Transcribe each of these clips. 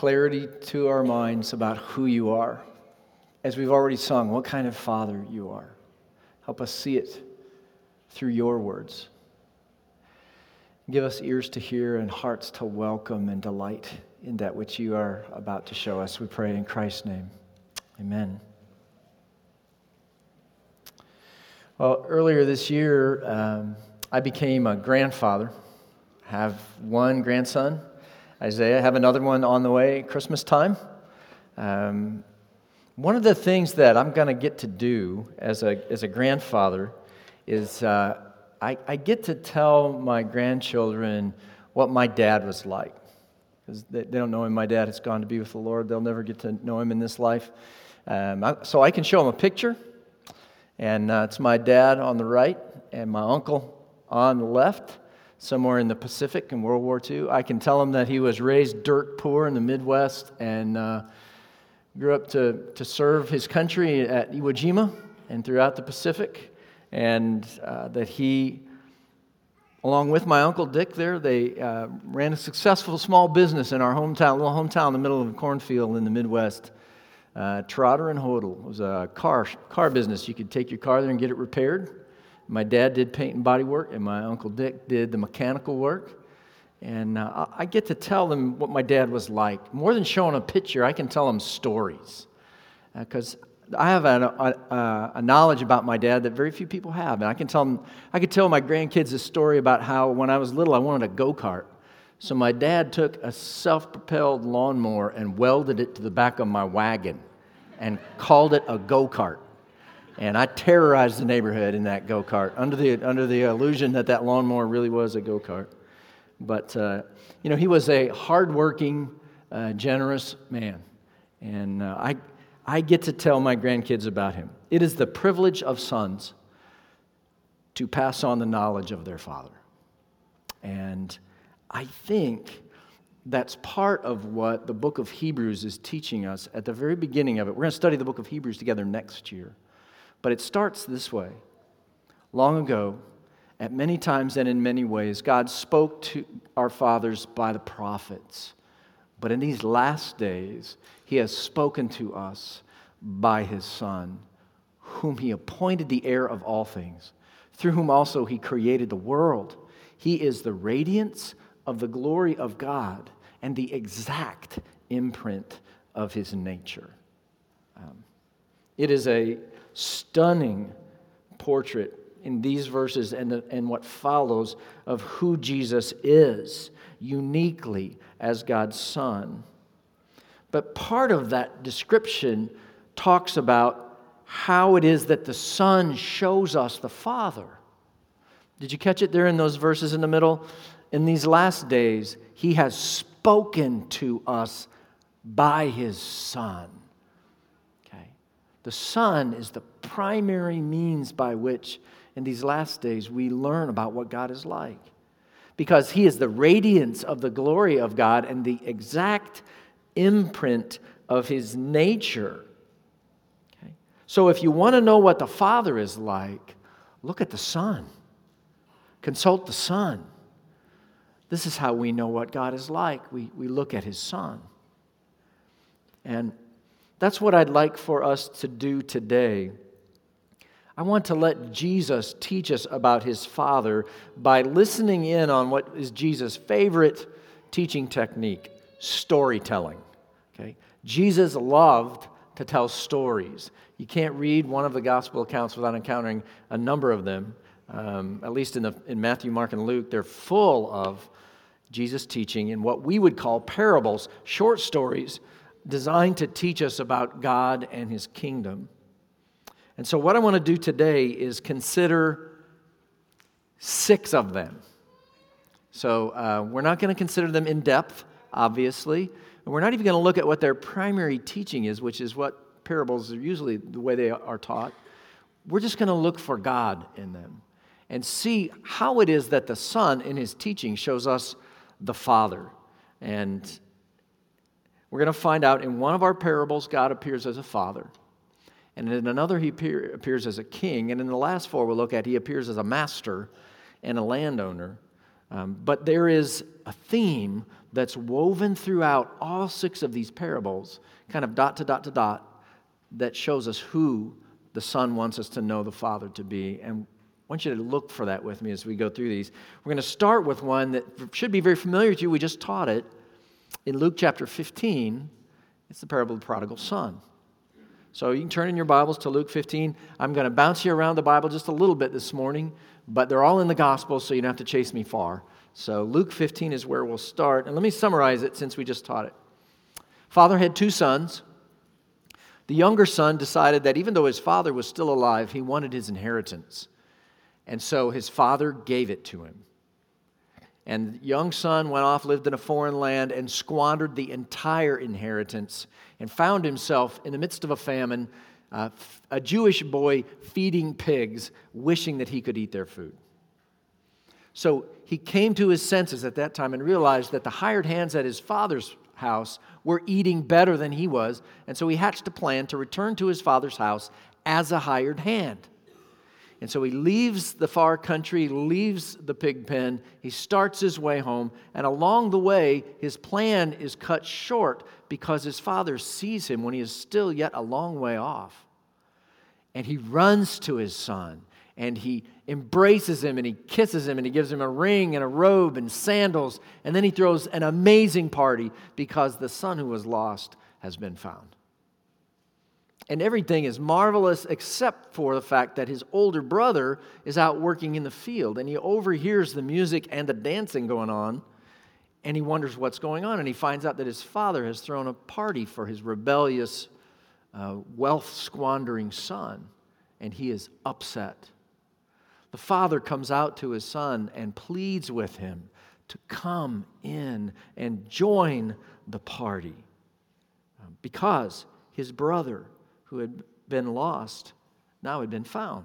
clarity to our minds about who you are. As we've already sung, what kind of Father you are. Help us see it through your words. Give us ears to hear and hearts to welcome and delight in that which you are about to show us. We pray in Christ's name. Amen. Well, earlier this year, um, I became a grandfather. I have one grandson, Isaiah. Have another one on the way Christmas time. Um, one of the things that I'm going to get to do as a, as a grandfather is uh, I, I get to tell my grandchildren what my dad was like. Because they, they, don't know him. My dad has gone to be with the Lord. They'll never get to know him in this life. Um, I, so I can show them a picture. And uh, it's my dad on the right and my uncle on the left, somewhere in the Pacific in World War II. I can tell him that he was raised dirt poor in the Midwest and uh, grew up to, to serve his country at Iwo Jima and throughout the Pacific, and uh, that he, along with my uncle Dick there, they uh, ran a successful small business in our hometown, little hometown in the middle of a cornfield in the Midwest. Uh, Trotter and Hodel it was a car, car business. You could take your car there and get it repaired. My dad did paint and body work, and my uncle Dick did the mechanical work. And uh, I get to tell them what my dad was like. More than showing a picture, I can tell them stories. Because uh, I have a, a, a, knowledge about my dad that very few people have. And I can tell them, I could tell my grandkids a story about how when I was little, I wanted a go kart. So my dad took a self propelled lawnmower and welded it to the back of my wagon and called it a go kart. And I terrorized the neighborhood in that go kart under the, under the illusion that that lawnmower really was a go kart. But, uh, you know, he was a hardworking, uh, generous man. And uh, I, I get to tell my grandkids about him. It is the privilege of sons to pass on the knowledge of their father. And I think that's part of what the book of Hebrews is teaching us at the very beginning of it. We're going to study the book of Hebrews together next year. But it starts this way. Long ago, at many times and in many ways, God spoke to our fathers by the prophets. But in these last days, He has spoken to us by His Son, whom He appointed the heir of all things, through whom also He created the world. He is the radiance of the glory of God and the exact imprint of His nature. Um, it is a stunning portrait in these verses and, and what follows of who Jesus is uniquely as God's Son. But part of that description talks about how it is that the Son shows us the Father. Did you catch it there in those verses in the middle? In these last days, He has spoken to us by His Son. The Son is the primary means by which in these last days we learn about what God is like. Because He is the radiance of the glory of God and the exact imprint of His nature. Okay? So if you want to know what the Father is like, look at the Son, consult the Son. This is how we know what God is like. We, we look at His Son. And that's what I'd like for us to do today I want to let Jesus teach us about his Father by listening in on what is Jesus' favorite teaching technique storytelling. Okay? Jesus loved to tell stories. You can't read one of the gospel accounts without encountering a number of them. Um, at least in, the, in Matthew, Mark, and Luke, they're full of Jesus teaching in what we would call parables, short stories designed to teach us about God and his kingdom. And so, what I want to do today is consider six of them. So, uh, we're not going to consider them in depth, obviously. And we're not even going to look at what their primary teaching is, which is what parables are usually the way they are taught. We're just going to look for God in them and see how it is that the Son, in his teaching, shows us the Father. And we're going to find out in one of our parables, God appears as a father. And in another, he appear, appears as a king. And in the last four we'll look at, he appears as a master and a landowner. Um, but there is a theme that's woven throughout all six of these parables, kind of dot to dot to dot, that shows us who the Son wants us to know the Father to be. And I want you to look for that with me as we go through these. We're going to start with one that should be very familiar to you. We just taught it in Luke chapter 15. It's the parable of the prodigal son. So you can turn in your Bibles to Luke 15. I'm going to bounce you around the Bible just a little bit this morning, but they're all in the Gospel, so you don't have to chase me far. So Luke 15 is where we'll start. And let me summarize it since we just taught it. Father had two sons. The younger son decided that even though his father was still alive, he wanted his inheritance. And so his father gave it to him. And young son went off, lived in a foreign land, and squandered the entire inheritance and found himself in the midst of a famine, uh, a Jewish boy feeding pigs, wishing that he could eat their food. So he came to his senses at that time and realized that the hired hands at his father's house were eating better than he was. And so he hatched a plan to return to his father's house as a hired hand. And so he leaves the far country, leaves the pig pen, he starts his way home, and along the way, his plan is cut short because his father sees him when he is still yet a long way off. And he runs to his son and he embraces him and he kisses him and he gives him a ring and a robe and sandals. And then he throws an amazing party because the son who was lost has been found. And everything is marvelous except for the fact that his older brother is out working in the field and he overhears the music and the dancing going on and he wonders what's going on and he finds out that his father has thrown a party for his rebellious, uh, wealth squandering son and he is upset. The father comes out to his son and pleads with him to come in and join the party um, because his brother, who had been lost, now had been found.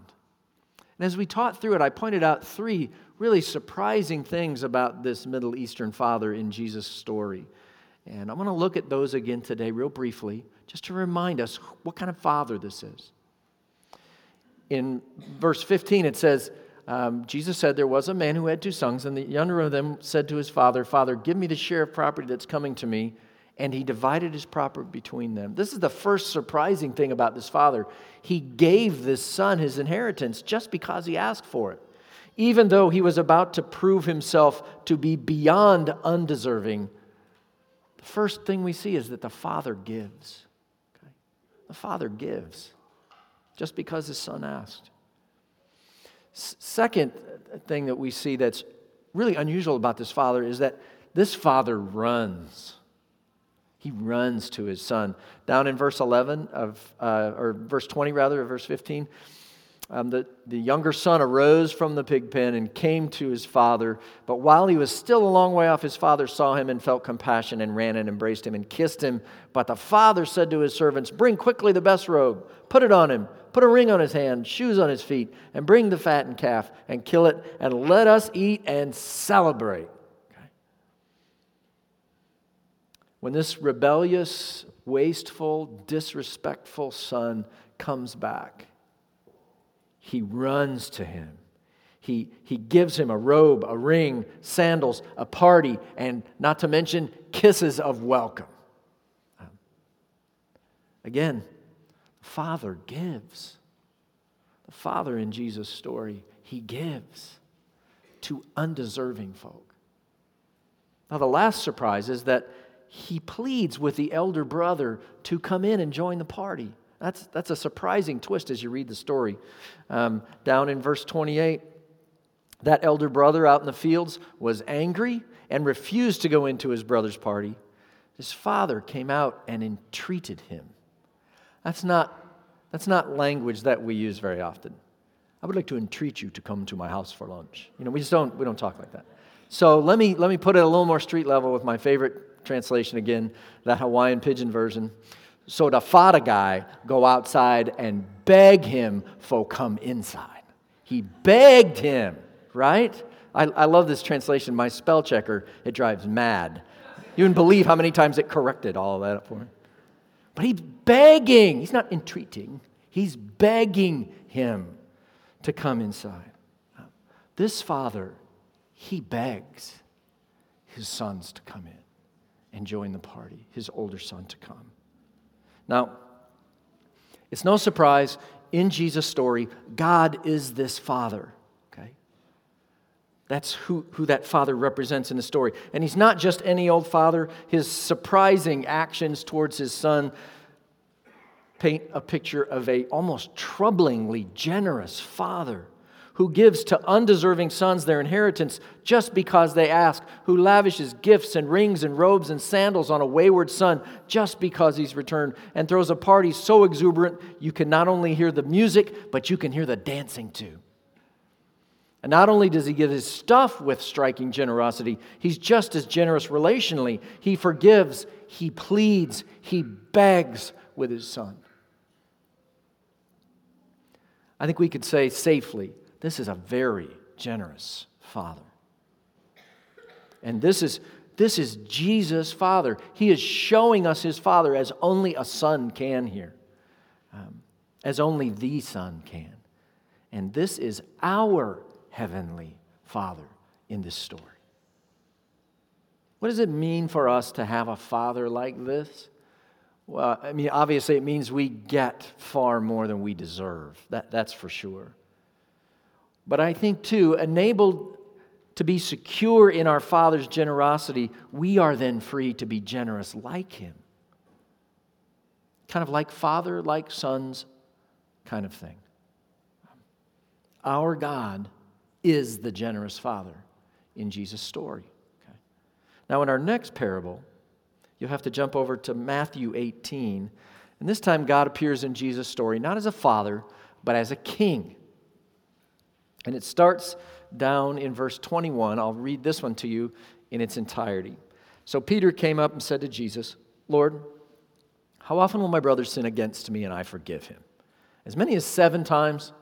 And as we taught through it, I pointed out three really surprising things about this Middle Eastern father in Jesus' story. And I want to look at those again today, real briefly, just to remind us what kind of father this is in verse 15, it says, um, Jesus said there was a man who had two sons, and the younger of them said to his father, Father, give me the share of property that's coming to me. And he divided his property between them. This is the first surprising thing about this father. He gave this son his inheritance just because he asked for it, even though he was about to prove himself to be beyond undeserving. The first thing we see is that the father gives. Okay? The father gives just because his son asked. S- second thing that we see that's really unusual about this father is that this father runs. He runs to his son. Down in verse 11 of, uh, or verse 20 rather, of verse 15, um, the, the younger son arose from the pig pen and came to his father. But while he was still a long way off, his father saw him and felt compassion and ran and embraced him and kissed him. But the father said to his servants, Bring quickly the best robe, put it on him, put a ring on his hand, shoes on his feet, and bring the fattened calf and kill it, and let us eat and celebrate. Okay. When this rebellious, wasteful, disrespectful son comes back, he runs to him. He, he gives him a robe, a ring, sandals, a party, and not to mention kisses of welcome. Um, again, the Father gives. The Father in Jesus' story, He gives to undeserving folk. Now, the last surprise is that He pleads with the elder brother to come in and join the party. That's, that's a surprising twist as you read the story. Um, down in verse 28, that elder brother out in the fields was angry and refused to go into his brother's party. His father came out and entreated him. That's not, that's not language that we use very often. I would like to entreat you to come to my house for lunch. You know, we just don't, we don't talk like that. So let me, let me put it a little more street level with my favorite translation again, that Hawaiian pidgin version. So the father guy go outside and beg him for come inside. He begged him, right? I, I love this translation. My spell checker, it drives mad. You wouldn't believe how many times it corrected all that for him. But he's begging. He's not entreating. He's begging him to come inside. This father he begs his sons to come in and join the party, his older son to come. Now, it's no surprise in Jesus' story, God is this father. Okay? That's who, who that father represents in the story. And he's not just any old father, his surprising actions towards his son paint a picture of a almost troublingly generous father who gives to undeserving sons their inheritance just because they ask, who lavishes gifts and rings and robes and sandals on a wayward son just because he's returned, and throws a party so exuberant you can not only hear the music, but you can hear the dancing too. And not only does he give his stuff with striking generosity, he's just as generous relationally. He forgives, he pleads, he begs with his son. I think we could say safely this is a very generous Father. And this is, this is Jesus' Father. He is showing us His Father as only a Son can here, um, as only the Son can. And this is our Heavenly Father in this story. What does it mean for us to have a Father like this? Well, I mean, obviously, it means we get far more than we deserve. That, that's for sure. But I think, too, enabled to be secure in our Father's generosity, we are then free to be generous like Him. Kind of like Father, like sons, kind of thing. Our God is the generous Father in Jesus' story. Okay. Now, in our next parable, you'll have to jump over to Matthew 18. And this time, God appears in Jesus' story not as a father, but as a king. And it starts down in verse 21. I'll read this one to you in its entirety. So Peter came up and said to Jesus, Lord, how often will my brother sin against me and I forgive him? As many as seven times?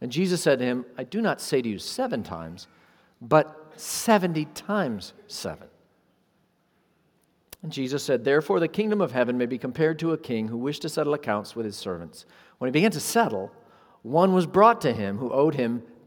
And Jesus said to him, I do not say to you seven times, but 70 times seven. And Jesus said, Therefore, the kingdom of heaven may be compared to a king who wished to settle accounts with his servants. When he began to settle, one was brought to him who owed him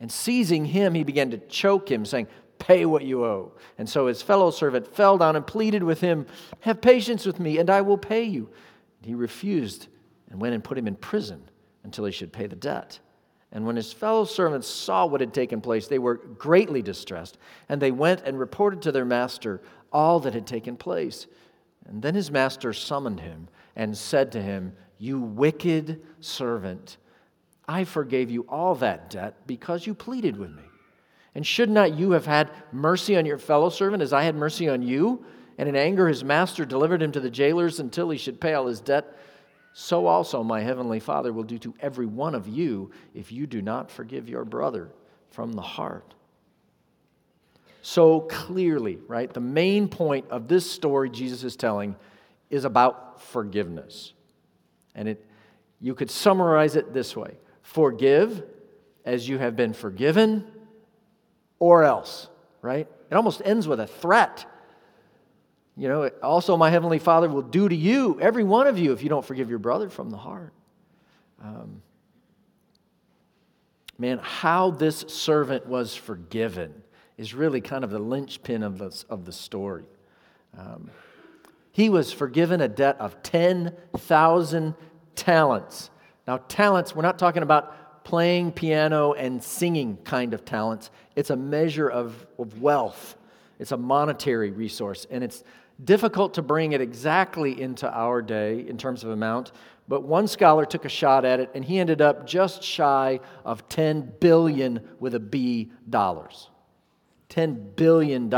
And seizing him, he began to choke him, saying, Pay what you owe. And so his fellow servant fell down and pleaded with him, Have patience with me, and I will pay you. And he refused and went and put him in prison until he should pay the debt. And when his fellow servants saw what had taken place, they were greatly distressed, and they went and reported to their master all that had taken place. And then his master summoned him and said to him, You wicked servant. I forgave you all that debt because you pleaded with me. And should not you have had mercy on your fellow servant as I had mercy on you? And in anger, his master delivered him to the jailers until he should pay all his debt. So also my heavenly Father will do to every one of you if you do not forgive your brother from the heart. So clearly, right? The main point of this story Jesus is telling is about forgiveness. And it, you could summarize it this way Forgive as you have been forgiven, or else, right? It almost ends with a threat. You know, also, my Heavenly Father will do to you, every one of you, if you don't forgive your brother from the heart. Um, man, how this servant was forgiven is really kind of the linchpin of the, of the story. Um, he was forgiven a debt of 10,000 talents. Now, talents, we're not talking about playing piano and singing kind of talents. It's a measure of, of wealth, it's a monetary resource, and it's difficult to bring it exactly into our day in terms of amount. But one scholar took a shot at it, and he ended up just shy of 10 billion with a B dollars. $10 billion.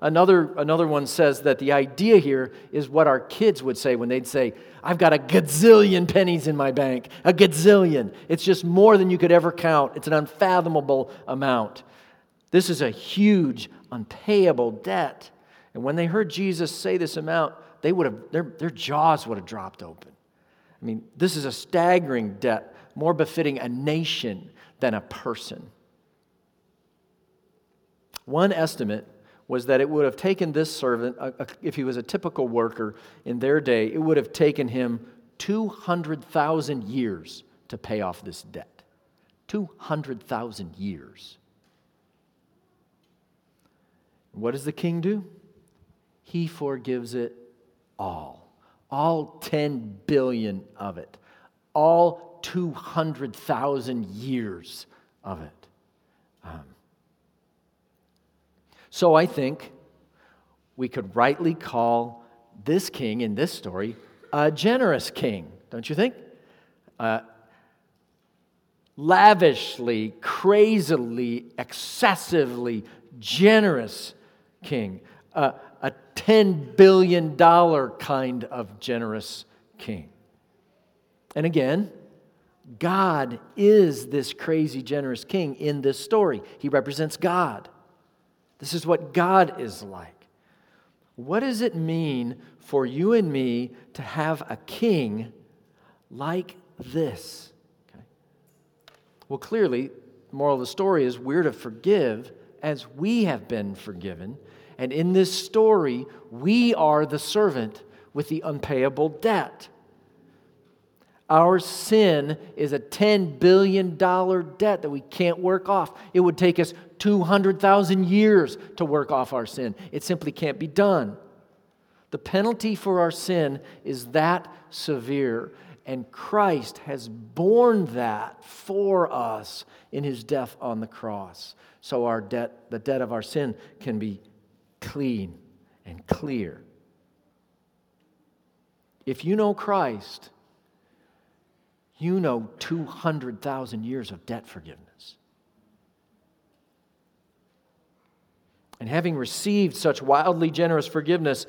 Another, another one says that the idea here is what our kids would say when they'd say, I've got a gazillion pennies in my bank. A gazillion. It's just more than you could ever count. It's an unfathomable amount. This is a huge, unpayable debt. And when they heard Jesus say this amount, they would have, their, their jaws would have dropped open. I mean, this is a staggering debt, more befitting a nation than a person. One estimate was that it would have taken this servant, if he was a typical worker in their day, it would have taken him 200,000 years to pay off this debt. 200,000 years. What does the king do? He forgives it all. All 10 billion of it. All 200,000 years of it. Um, so I think we could rightly call this king in this story a generous king, don't you think? Uh, lavishly, crazily, excessively generous king. Uh, a $10 billion kind of generous king. And again, God is this crazy, generous king in this story. He represents God. This is what God is like. What does it mean for you and me to have a king like this? Okay. Well, clearly, the moral of the story is we're to forgive as we have been forgiven. And in this story, we are the servant with the unpayable debt. Our sin is a $10 billion debt that we can't work off. It would take us 200,000 years to work off our sin. It simply can't be done. The penalty for our sin is that severe, and Christ has borne that for us in his death on the cross. So our debt, the debt of our sin, can be clean and clear. If you know Christ, you know 200,000 years of debt forgiveness. And having received such wildly generous forgiveness,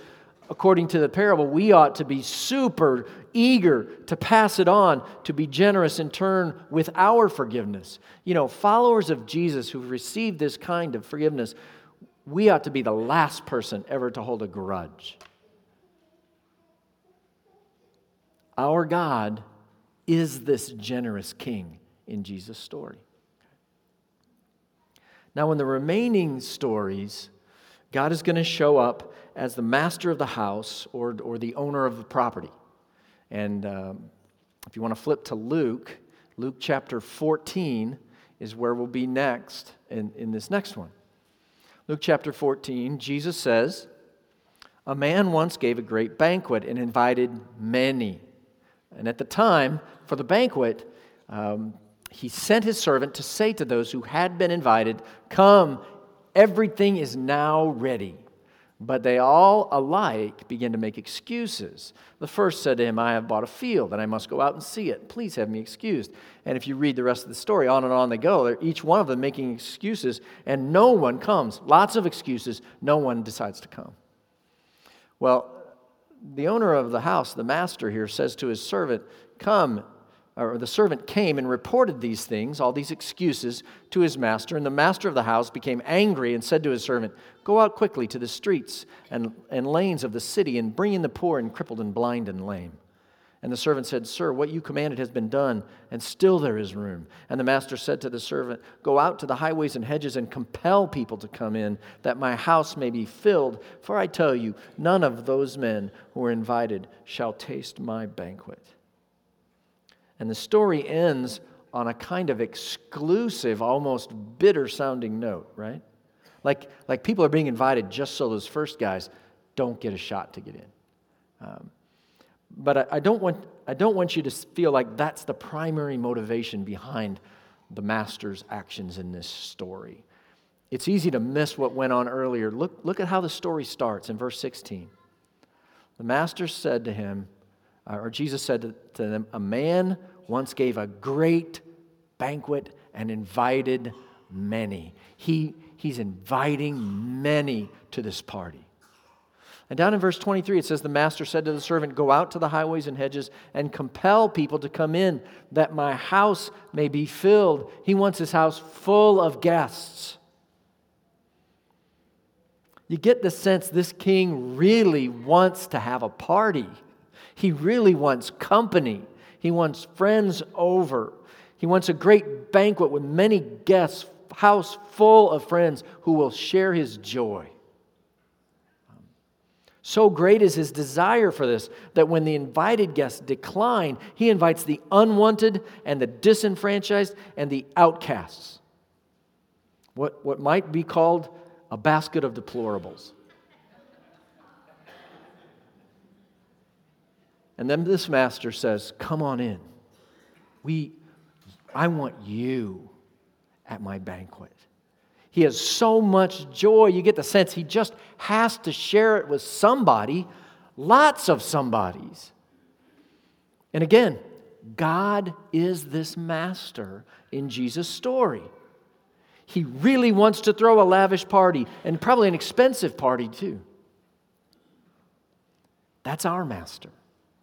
according to the parable, we ought to be super eager to pass it on, to be generous in turn with our forgiveness. You know, followers of Jesus who've received this kind of forgiveness, we ought to be the last person ever to hold a grudge. Our God is this generous king in Jesus' story. Now, in the remaining stories, God is going to show up as the master of the house or, or the owner of the property. And um, if you want to flip to Luke, Luke chapter 14 is where we'll be next in, in this next one. Luke chapter 14, Jesus says, A man once gave a great banquet and invited many. And at the time, for the banquet, um, he sent his servant to say to those who had been invited, Come, everything is now ready. But they all alike began to make excuses. The first said to him, I have bought a field and I must go out and see it. Please have me excused. And if you read the rest of the story, on and on they go. They're each one of them making excuses, and no one comes. Lots of excuses. No one decides to come. Well, the owner of the house, the master here, says to his servant, Come, or the servant came and reported these things, all these excuses, to his master. And the master of the house became angry and said to his servant, Go out quickly to the streets and, and lanes of the city and bring in the poor and crippled and blind and lame. And the servant said, Sir, what you commanded has been done, and still there is room. And the master said to the servant, Go out to the highways and hedges and compel people to come in, that my house may be filled. For I tell you, none of those men who are invited shall taste my banquet. And the story ends on a kind of exclusive, almost bitter sounding note, right? Like, like people are being invited just so those first guys don't get a shot to get in. Um, but I, I, don't want, I don't want you to feel like that's the primary motivation behind the master's actions in this story. It's easy to miss what went on earlier. Look, look at how the story starts in verse 16. The master said to him, uh, or Jesus said to, to them, A man once gave a great banquet and invited many. He, he's inviting many to this party. And down in verse 23, it says, The master said to the servant, Go out to the highways and hedges and compel people to come in, that my house may be filled. He wants his house full of guests. You get the sense this king really wants to have a party. He really wants company. He wants friends over. He wants a great banquet with many guests, house full of friends who will share his joy. So great is his desire for this that when the invited guests decline, he invites the unwanted and the disenfranchised and the outcasts. What, what might be called a basket of deplorables. And then this master says, Come on in. We, I want you at my banquet. He has so much joy. You get the sense he just has to share it with somebody, lots of somebodies. And again, God is this master in Jesus' story. He really wants to throw a lavish party and probably an expensive party too. That's our master,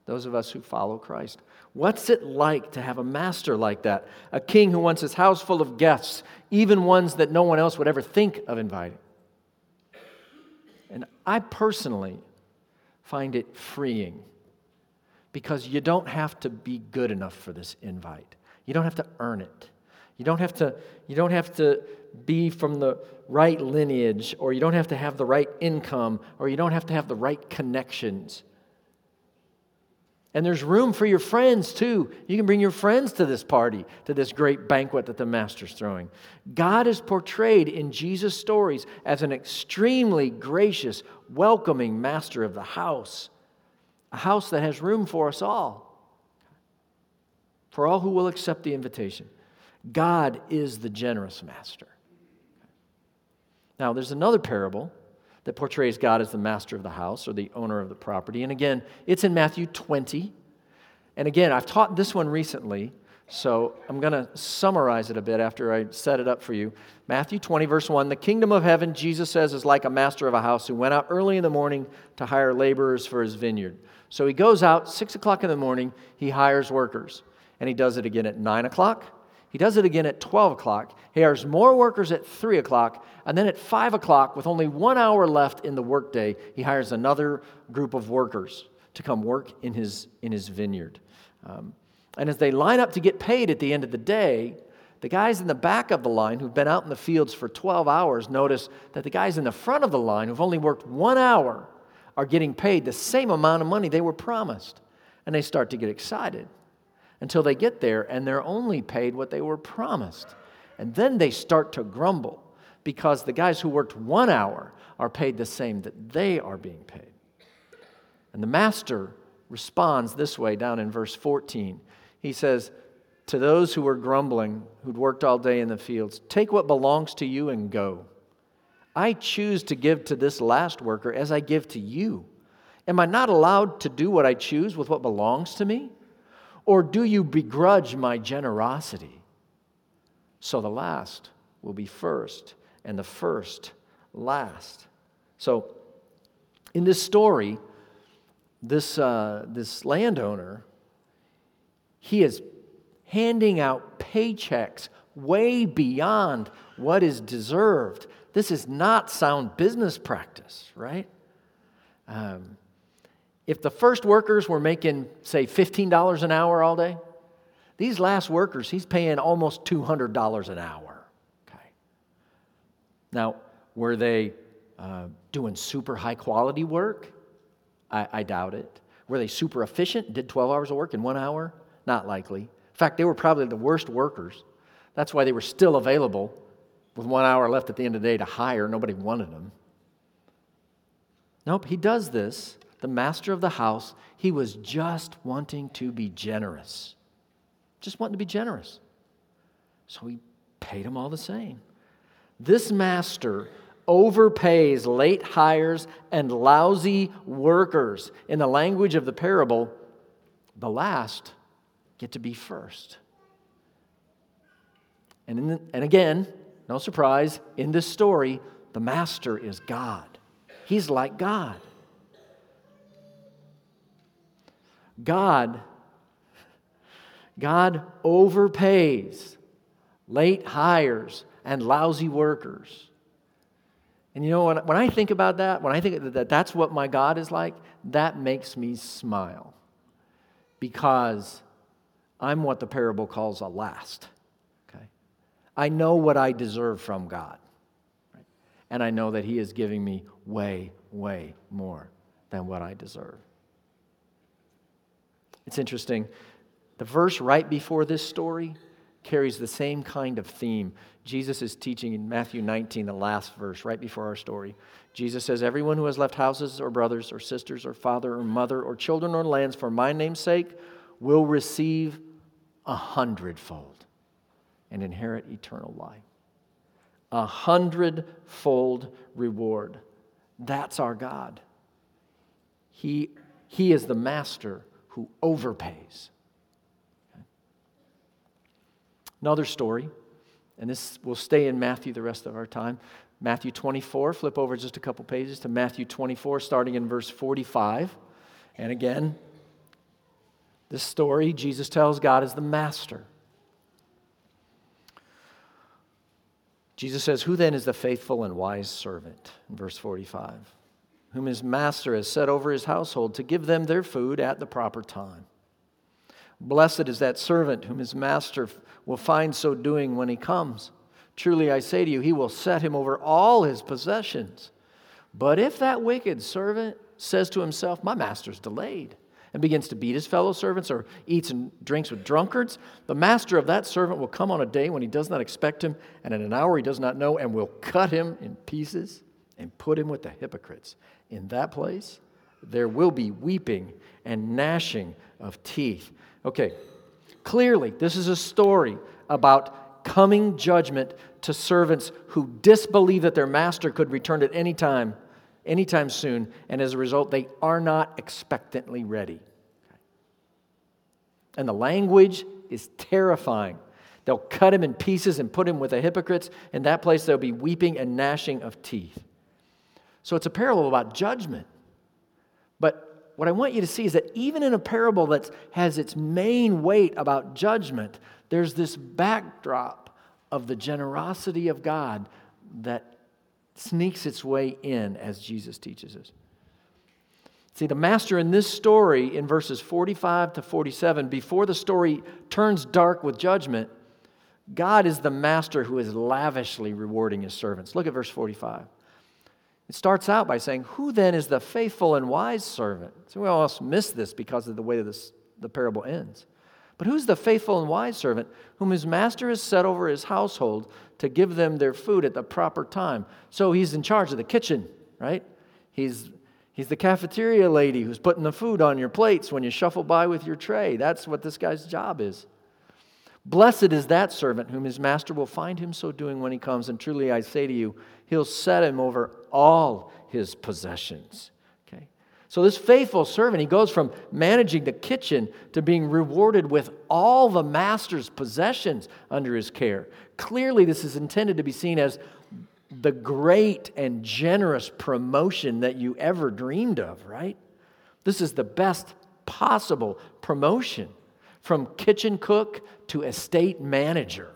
those of us who follow Christ. What's it like to have a master like that? A king who wants his house full of guests, even ones that no one else would ever think of inviting. And I personally find it freeing because you don't have to be good enough for this invite. You don't have to earn it. You don't have to, you don't have to be from the right lineage, or you don't have to have the right income, or you don't have to have the right connections. And there's room for your friends too. You can bring your friends to this party, to this great banquet that the Master's throwing. God is portrayed in Jesus' stories as an extremely gracious, welcoming master of the house, a house that has room for us all, for all who will accept the invitation. God is the generous master. Now, there's another parable that portrays God as the master of the house or the owner of the property. And again, it's in Matthew 20. And again, I've taught this one recently, so I'm going to summarize it a bit after I set it up for you. Matthew 20, verse 1 The kingdom of heaven, Jesus says, is like a master of a house who went out early in the morning to hire laborers for his vineyard. So he goes out, 6 o'clock in the morning, he hires workers. And he does it again at 9 o'clock he does it again at 12 o'clock. Hires more workers at 3 o'clock. And then at 5 o'clock, with only one hour left in the workday, he hires another group of workers to come work in his, in his vineyard. Um, and as they line up to get paid at the end of the day, the guys in the back of the line who've been out in the fields for 12 hours notice that the guys in the front of the line who've only worked one hour are getting paid the same amount of money they were promised. And they start to get excited until they get there and they're only paid what they were promised. And then they start to grumble because the guys who worked one hour are paid the same that they are being paid. And the master responds this way down in verse 14. He says, To those who were grumbling, who'd worked all day in the fields, take what belongs to you and go. I choose to give to this last worker as I give to you. Am I not allowed to do what I choose with what belongs to me? Or do you begrudge my generosity? So the last will be first, and the first last. So, in this story, this, uh, this landowner, he is handing out paychecks way beyond what is deserved. This is not sound business practice, right? Um, if the first workers were making, say, $15 an hour all day, these last workers, he's paying almost $200 an hour. Okay. Now, were they uh, doing super high quality work? I, I doubt it. Were they super efficient, did 12 hours of work in one hour? Not likely. In fact, they were probably the worst workers. That's why they were still available with one hour left at the end of the day to hire. Nobody wanted them. Nope, he does this the master of the house, he was just wanting to be generous. Just wanting to be generous. So he paid them all the same. This master overpays late hires and lousy workers. In the language of the parable, the last get to be first. And, the, and again, no surprise, in this story, the master is God. He's like God. God, God overpays late hires and lousy workers. And you know, when, when I think about that, when I think that that's what my God is like, that makes me smile because I'm what the parable calls a last. Okay? I know what I deserve from God. Right? And I know that He is giving me way, way more than what I deserve. It's interesting. The verse right before this story carries the same kind of theme. Jesus is teaching in Matthew 19, the last verse, right before our story. Jesus says, Everyone who has left houses or brothers or sisters or father or mother or children or lands for my name's sake will receive a hundredfold and inherit eternal life. A hundredfold reward. That's our God. He, he is the master who overpays. Another story, and this will stay in Matthew the rest of our time. Matthew 24, flip over just a couple pages to Matthew 24, starting in verse 45. And again, this story, Jesus tells God is the master. Jesus says, Who then is the faithful and wise servant? In verse 45, whom his master has set over his household to give them their food at the proper time. Blessed is that servant whom his master will find so doing when he comes. Truly I say to you, he will set him over all his possessions. But if that wicked servant says to himself, My master's delayed, and begins to beat his fellow servants or eats and drinks with drunkards, the master of that servant will come on a day when he does not expect him, and in an hour he does not know, and will cut him in pieces and put him with the hypocrites. In that place, there will be weeping and gnashing of teeth. Okay, clearly, this is a story about coming judgment to servants who disbelieve that their master could return at any time, anytime soon, and as a result, they are not expectantly ready. And the language is terrifying. They'll cut him in pieces and put him with the hypocrites. In that place, there'll be weeping and gnashing of teeth. So it's a parable about judgment. What I want you to see is that even in a parable that has its main weight about judgment, there's this backdrop of the generosity of God that sneaks its way in as Jesus teaches us. See, the master in this story, in verses 45 to 47, before the story turns dark with judgment, God is the master who is lavishly rewarding his servants. Look at verse 45. It starts out by saying, Who then is the faithful and wise servant? So we almost miss this because of the way this, the parable ends. But who's the faithful and wise servant whom his master has set over his household to give them their food at the proper time? So he's in charge of the kitchen, right? He's, he's the cafeteria lady who's putting the food on your plates when you shuffle by with your tray. That's what this guy's job is. Blessed is that servant whom his master will find him so doing when he comes. And truly I say to you, he'll set him over all his possessions. Okay? So this faithful servant, he goes from managing the kitchen to being rewarded with all the master's possessions under his care. Clearly, this is intended to be seen as the great and generous promotion that you ever dreamed of, right? This is the best possible promotion from kitchen cook to estate manager.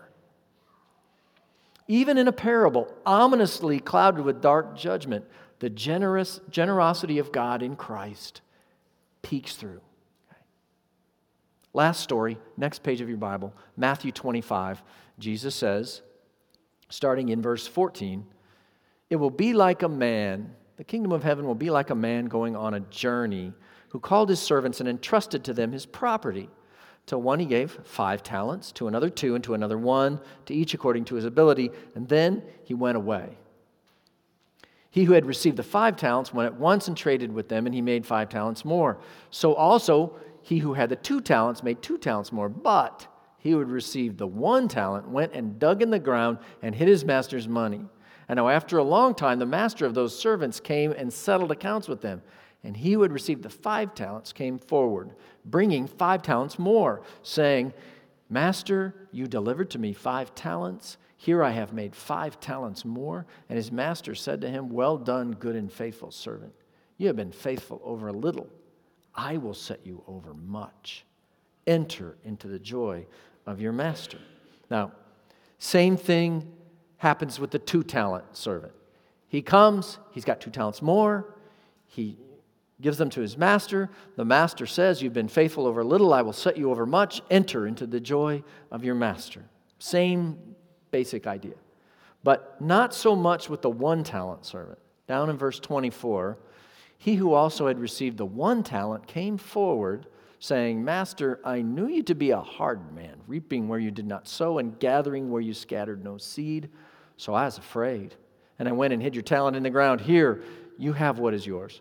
Even in a parable ominously clouded with dark judgment, the generous generosity of God in Christ peeks through. Last story, next page of your Bible, Matthew 25. Jesus says, starting in verse 14, it will be like a man, the kingdom of heaven will be like a man going on a journey who called his servants and entrusted to them his property. To one he gave five talents, to another two, and to another one, to each according to his ability, and then he went away. He who had received the five talents went at once and traded with them, and he made five talents more. So also he who had the two talents made two talents more. But he who had received the one talent went and dug in the ground and hid his master's money. And now, after a long time, the master of those servants came and settled accounts with them. And he who had received the five talents came forward, bringing five talents more, saying, Master, you delivered to me five talents. Here I have made five talents more. And his master said to him, Well done, good and faithful servant. You have been faithful over a little. I will set you over much. Enter into the joy of your master. Now, same thing happens with the two talent servant. He comes, he's got two talents more. He gives them to his master. The master says, You've been faithful over little, I will set you over much. Enter into the joy of your master. Same basic idea. But not so much with the one talent servant. Down in verse 24, he who also had received the one talent came forward, saying, Master, I knew you to be a hard man, reaping where you did not sow and gathering where you scattered no seed. So I was afraid. And I went and hid your talent in the ground. Here, you have what is yours.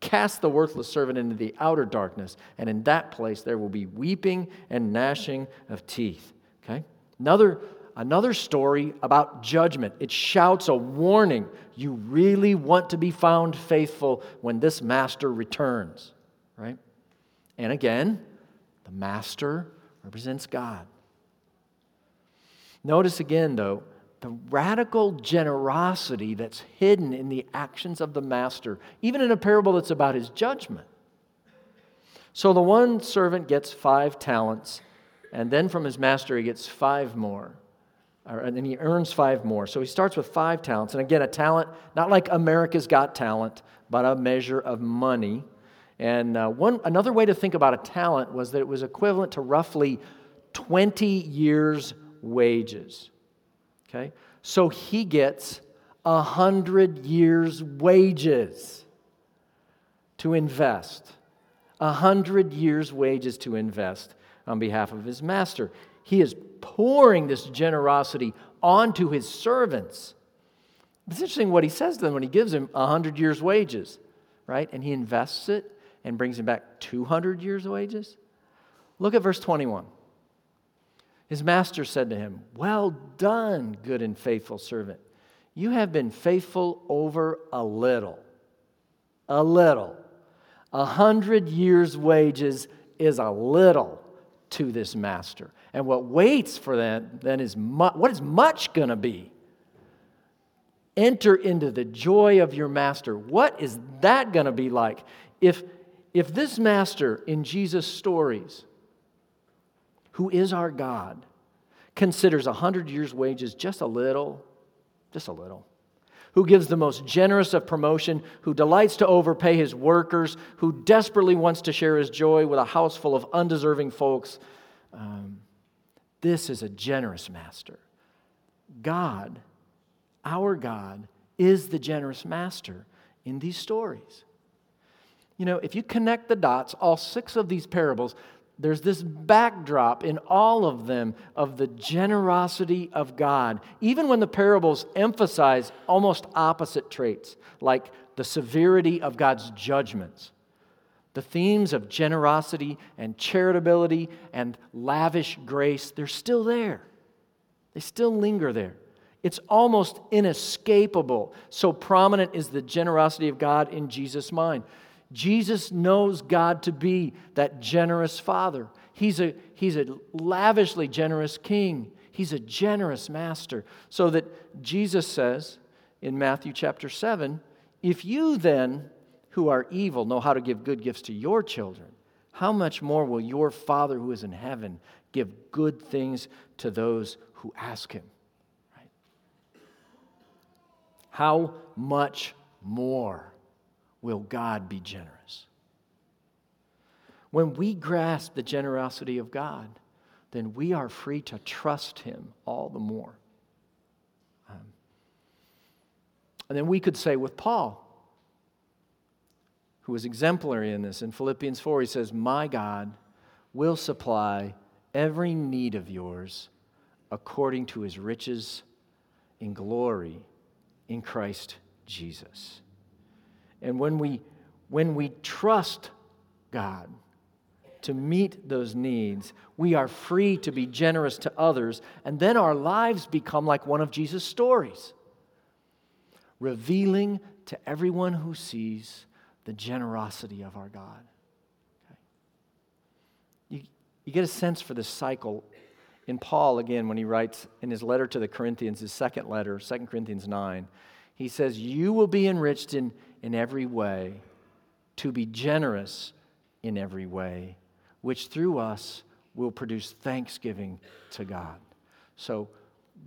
Cast the worthless servant into the outer darkness, and in that place there will be weeping and gnashing of teeth. Okay? Another, another story about judgment. It shouts a warning. You really want to be found faithful when this master returns, right? And again, the master represents God. Notice again, though, the radical generosity that's hidden in the actions of the master, even in a parable that's about his judgment. So the one servant gets five talents, and then from his master he gets five more. And then he earns five more. So he starts with five talents. And again, a talent, not like America's Got Talent, but a measure of money. And uh, one, another way to think about a talent was that it was equivalent to roughly 20 years' wages. Okay? So he gets a hundred years' wages to invest. A hundred years' wages to invest on behalf of his master. He is pouring this generosity onto his servants. It's interesting what he says to them when he gives him a hundred years' wages, right? And he invests it and brings him back 200 years' wages. Look at verse 21. His master said to him, Well done, good and faithful servant. You have been faithful over a little. A little. A hundred years' wages is a little to this master. And what waits for that then is mu- what is much going to be? Enter into the joy of your master. What is that going to be like? If, if this master in Jesus' stories who is our God, considers a hundred years' wages just a little, just a little, who gives the most generous of promotion, who delights to overpay his workers, who desperately wants to share his joy with a house full of undeserving folks. Um, this is a generous master. God, our God, is the generous master in these stories. You know, if you connect the dots, all six of these parables, there's this backdrop in all of them of the generosity of God, even when the parables emphasize almost opposite traits, like the severity of God's judgments. The themes of generosity and charitability and lavish grace, they're still there. They still linger there. It's almost inescapable. So prominent is the generosity of God in Jesus' mind. Jesus knows God to be that generous father. He's a, he's a lavishly generous king. He's a generous master. So that Jesus says in Matthew chapter 7 if you then, who are evil, know how to give good gifts to your children, how much more will your Father who is in heaven give good things to those who ask him? Right? How much more? Will God be generous. When we grasp the generosity of God, then we are free to trust Him all the more. Um, and then we could say with Paul, who was exemplary in this, in Philippians 4, he says, My God will supply every need of yours according to his riches in glory in Christ Jesus. And when we, when we trust God to meet those needs, we are free to be generous to others, and then our lives become like one of Jesus' stories, revealing to everyone who sees the generosity of our God. Okay? You, you get a sense for this cycle in Paul, again, when he writes in his letter to the Corinthians, his second letter, 2 Corinthians 9, he says, You will be enriched in, in every way, to be generous in every way, which through us will produce thanksgiving to God. So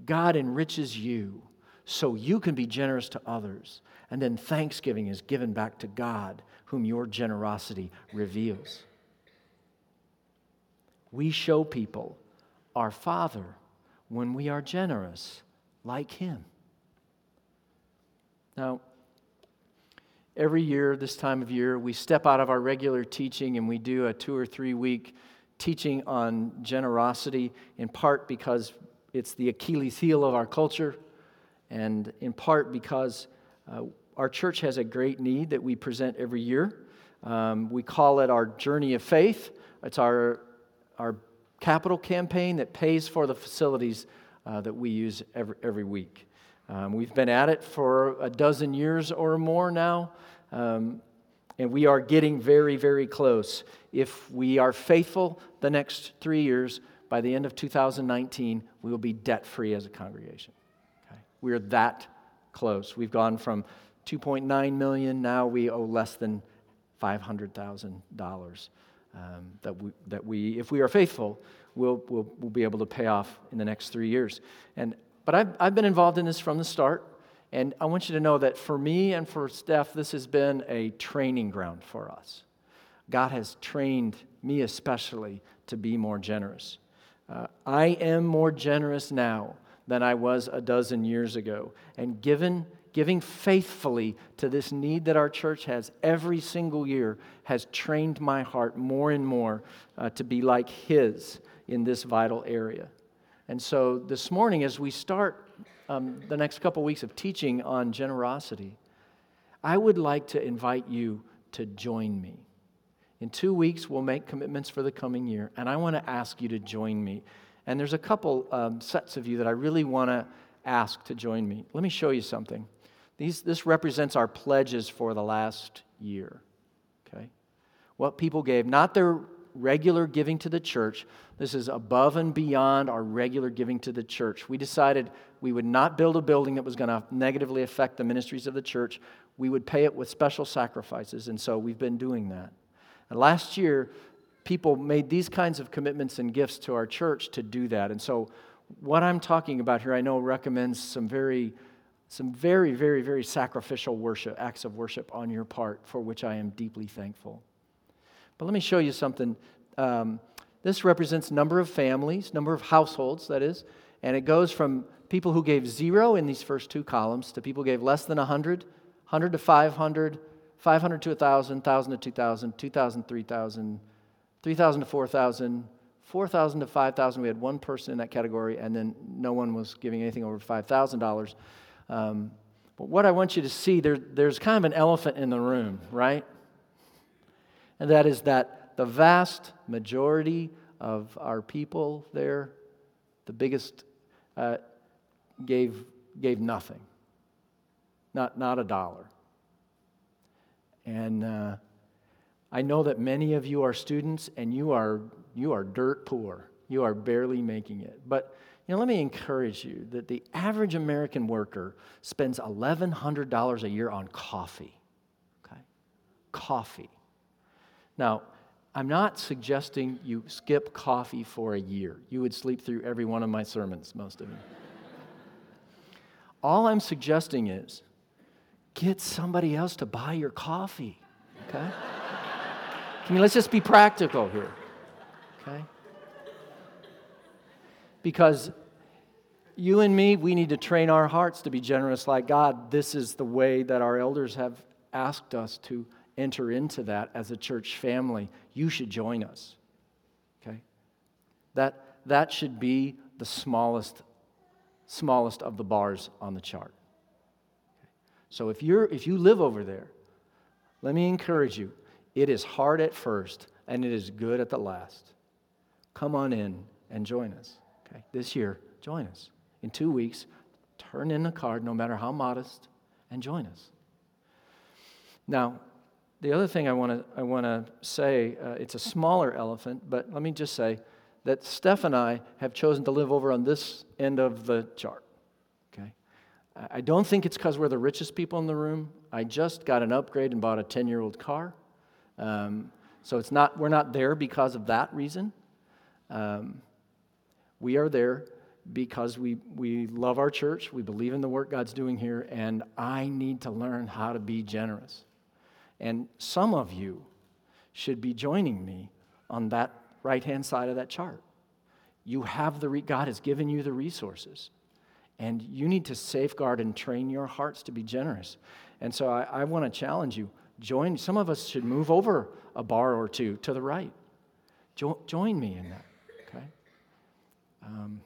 God enriches you so you can be generous to others. And then thanksgiving is given back to God, whom your generosity reveals. We show people our Father when we are generous like Him. Now, every year, this time of year, we step out of our regular teaching and we do a two or three week teaching on generosity, in part because it's the Achilles heel of our culture, and in part because uh, our church has a great need that we present every year. Um, we call it our Journey of Faith. It's our, our capital campaign that pays for the facilities uh, that we use every, every week. Um, we've been at it for a dozen years or more now, um, and we are getting very, very close. If we are faithful the next three years, by the end of 2019, we will be debt free as a congregation. Okay? We're that close. We've gone from 2.9 million, now we owe less than $500,000 um, that, we, that we, if we are faithful, we'll, we'll, we'll be able to pay off in the next three years. And, but I've, I've been involved in this from the start. And I want you to know that for me and for Steph, this has been a training ground for us. God has trained me especially to be more generous. Uh, I am more generous now than I was a dozen years ago. And given giving faithfully to this need that our church has every single year has trained my heart more and more uh, to be like His in this vital area. And so this morning, as we start um, the next couple weeks of teaching on generosity, I would like to invite you to join me. In two weeks, we'll make commitments for the coming year, and I want to ask you to join me. And there's a couple um, sets of you that I really want to ask to join me. Let me show you something. These, this represents our pledges for the last year. Okay? What people gave, not their regular giving to the church. This is above and beyond our regular giving to the church. We decided we would not build a building that was going to negatively affect the ministries of the church. We would pay it with special sacrifices, and so we've been doing that. And last year, people made these kinds of commitments and gifts to our church to do that. And so, what I'm talking about here, I know recommends some very some very, very, very sacrificial worship, acts of worship on your part, for which I am deeply thankful. But let me show you something. Um, this represents number of families, number of households, that is, and it goes from people who gave zero in these first two columns to people who gave less than 100, 100 to 500, 500 to 1,000, 1,000 to 2,000, 2,000, 3,000, 3,000 to 4,000, 4,000 to 5,000. We had one person in that category, and then no one was giving anything over $5,000. Um, but what I want you to see, there, there's kind of an elephant in the room, right? And that is that the vast majority of our people there, the biggest, uh, gave, gave nothing, not, not a dollar. And uh, I know that many of you are students and you are, you are dirt poor. You are barely making it. But you know, let me encourage you that the average American worker spends $1,100 a year on coffee. Okay? Coffee. Now, I'm not suggesting you skip coffee for a year. You would sleep through every one of my sermons, most of them. All I'm suggesting is get somebody else to buy your coffee. Okay? I mean, let's just be practical here. Okay? Because you and me, we need to train our hearts to be generous like God. This is the way that our elders have asked us to enter into that as a church family. You should join us. Okay? That, that should be the smallest, smallest of the bars on the chart. Okay? So if, you're, if you live over there, let me encourage you. It is hard at first, and it is good at the last. Come on in and join us. Okay? This year, join us. In two weeks, turn in a card, no matter how modest, and join us. Now, the other thing I want to I want to say, uh, it's a smaller elephant, but let me just say that Steph and I have chosen to live over on this end of the chart. Okay, I don't think it's because we're the richest people in the room. I just got an upgrade and bought a 10 year old car, um, so it's not we're not there because of that reason. Um, we are there because we, we love our church, we believe in the work God's doing here, and I need to learn how to be generous. And some of you should be joining me on that right hand side of that chart. You have the, re- God has given you the resources, and you need to safeguard and train your hearts to be generous. And so I, I want to challenge you join, some of us should move over a bar or two to the right. Jo- join me in that, okay? Um,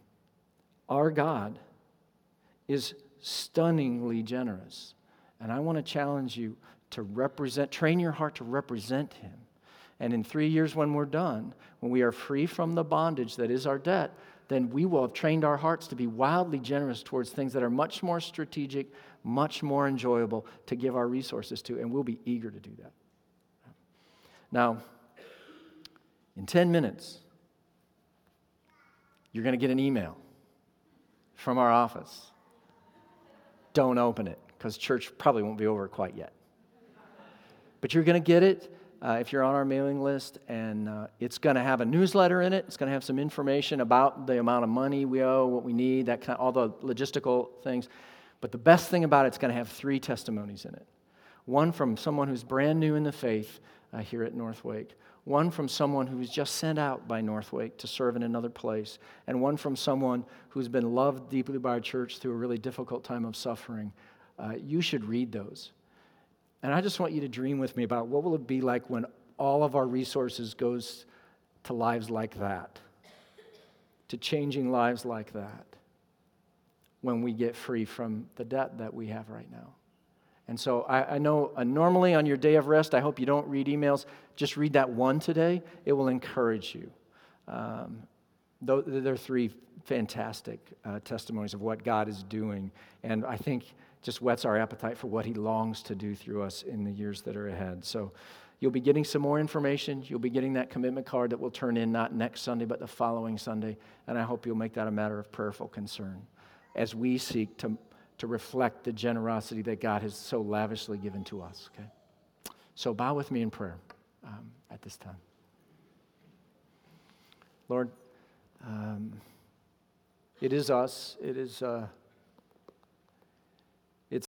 our God is stunningly generous. And I want to challenge you to represent, train your heart to represent Him. And in three years, when we're done, when we are free from the bondage that is our debt, then we will have trained our hearts to be wildly generous towards things that are much more strategic, much more enjoyable to give our resources to, and we'll be eager to do that. Now, in 10 minutes, you're going to get an email from our office. Don't open it because church probably won't be over quite yet. But you're going to get it uh, if you're on our mailing list, and uh, it's going to have a newsletter in it. It's going to have some information about the amount of money we owe, what we need, that kind of, all the logistical things. But the best thing about it, it's going to have three testimonies in it. One from someone who's brand new in the faith uh, here at Northwake, one from someone who was just sent out by Northwake to serve in another place, and one from someone who's been loved deeply by our church through a really difficult time of suffering. Uh, you should read those. And I just want you to dream with me about what will it be like when all of our resources goes to lives like that, to changing lives like that, when we get free from the debt that we have right now. And so I, I know uh, normally on your day of rest, I hope you don't read emails. Just read that one today. It will encourage you. Um, there are three fantastic uh, testimonies of what God is doing. And I think just whets our appetite for what He longs to do through us in the years that are ahead. So you'll be getting some more information. You'll be getting that commitment card that will turn in not next Sunday, but the following Sunday. And I hope you'll make that a matter of prayerful concern as we seek to to reflect the generosity that God has so lavishly given to us. Okay? So bow with me in prayer um, at this time. Lord, um, it is us, it is uh,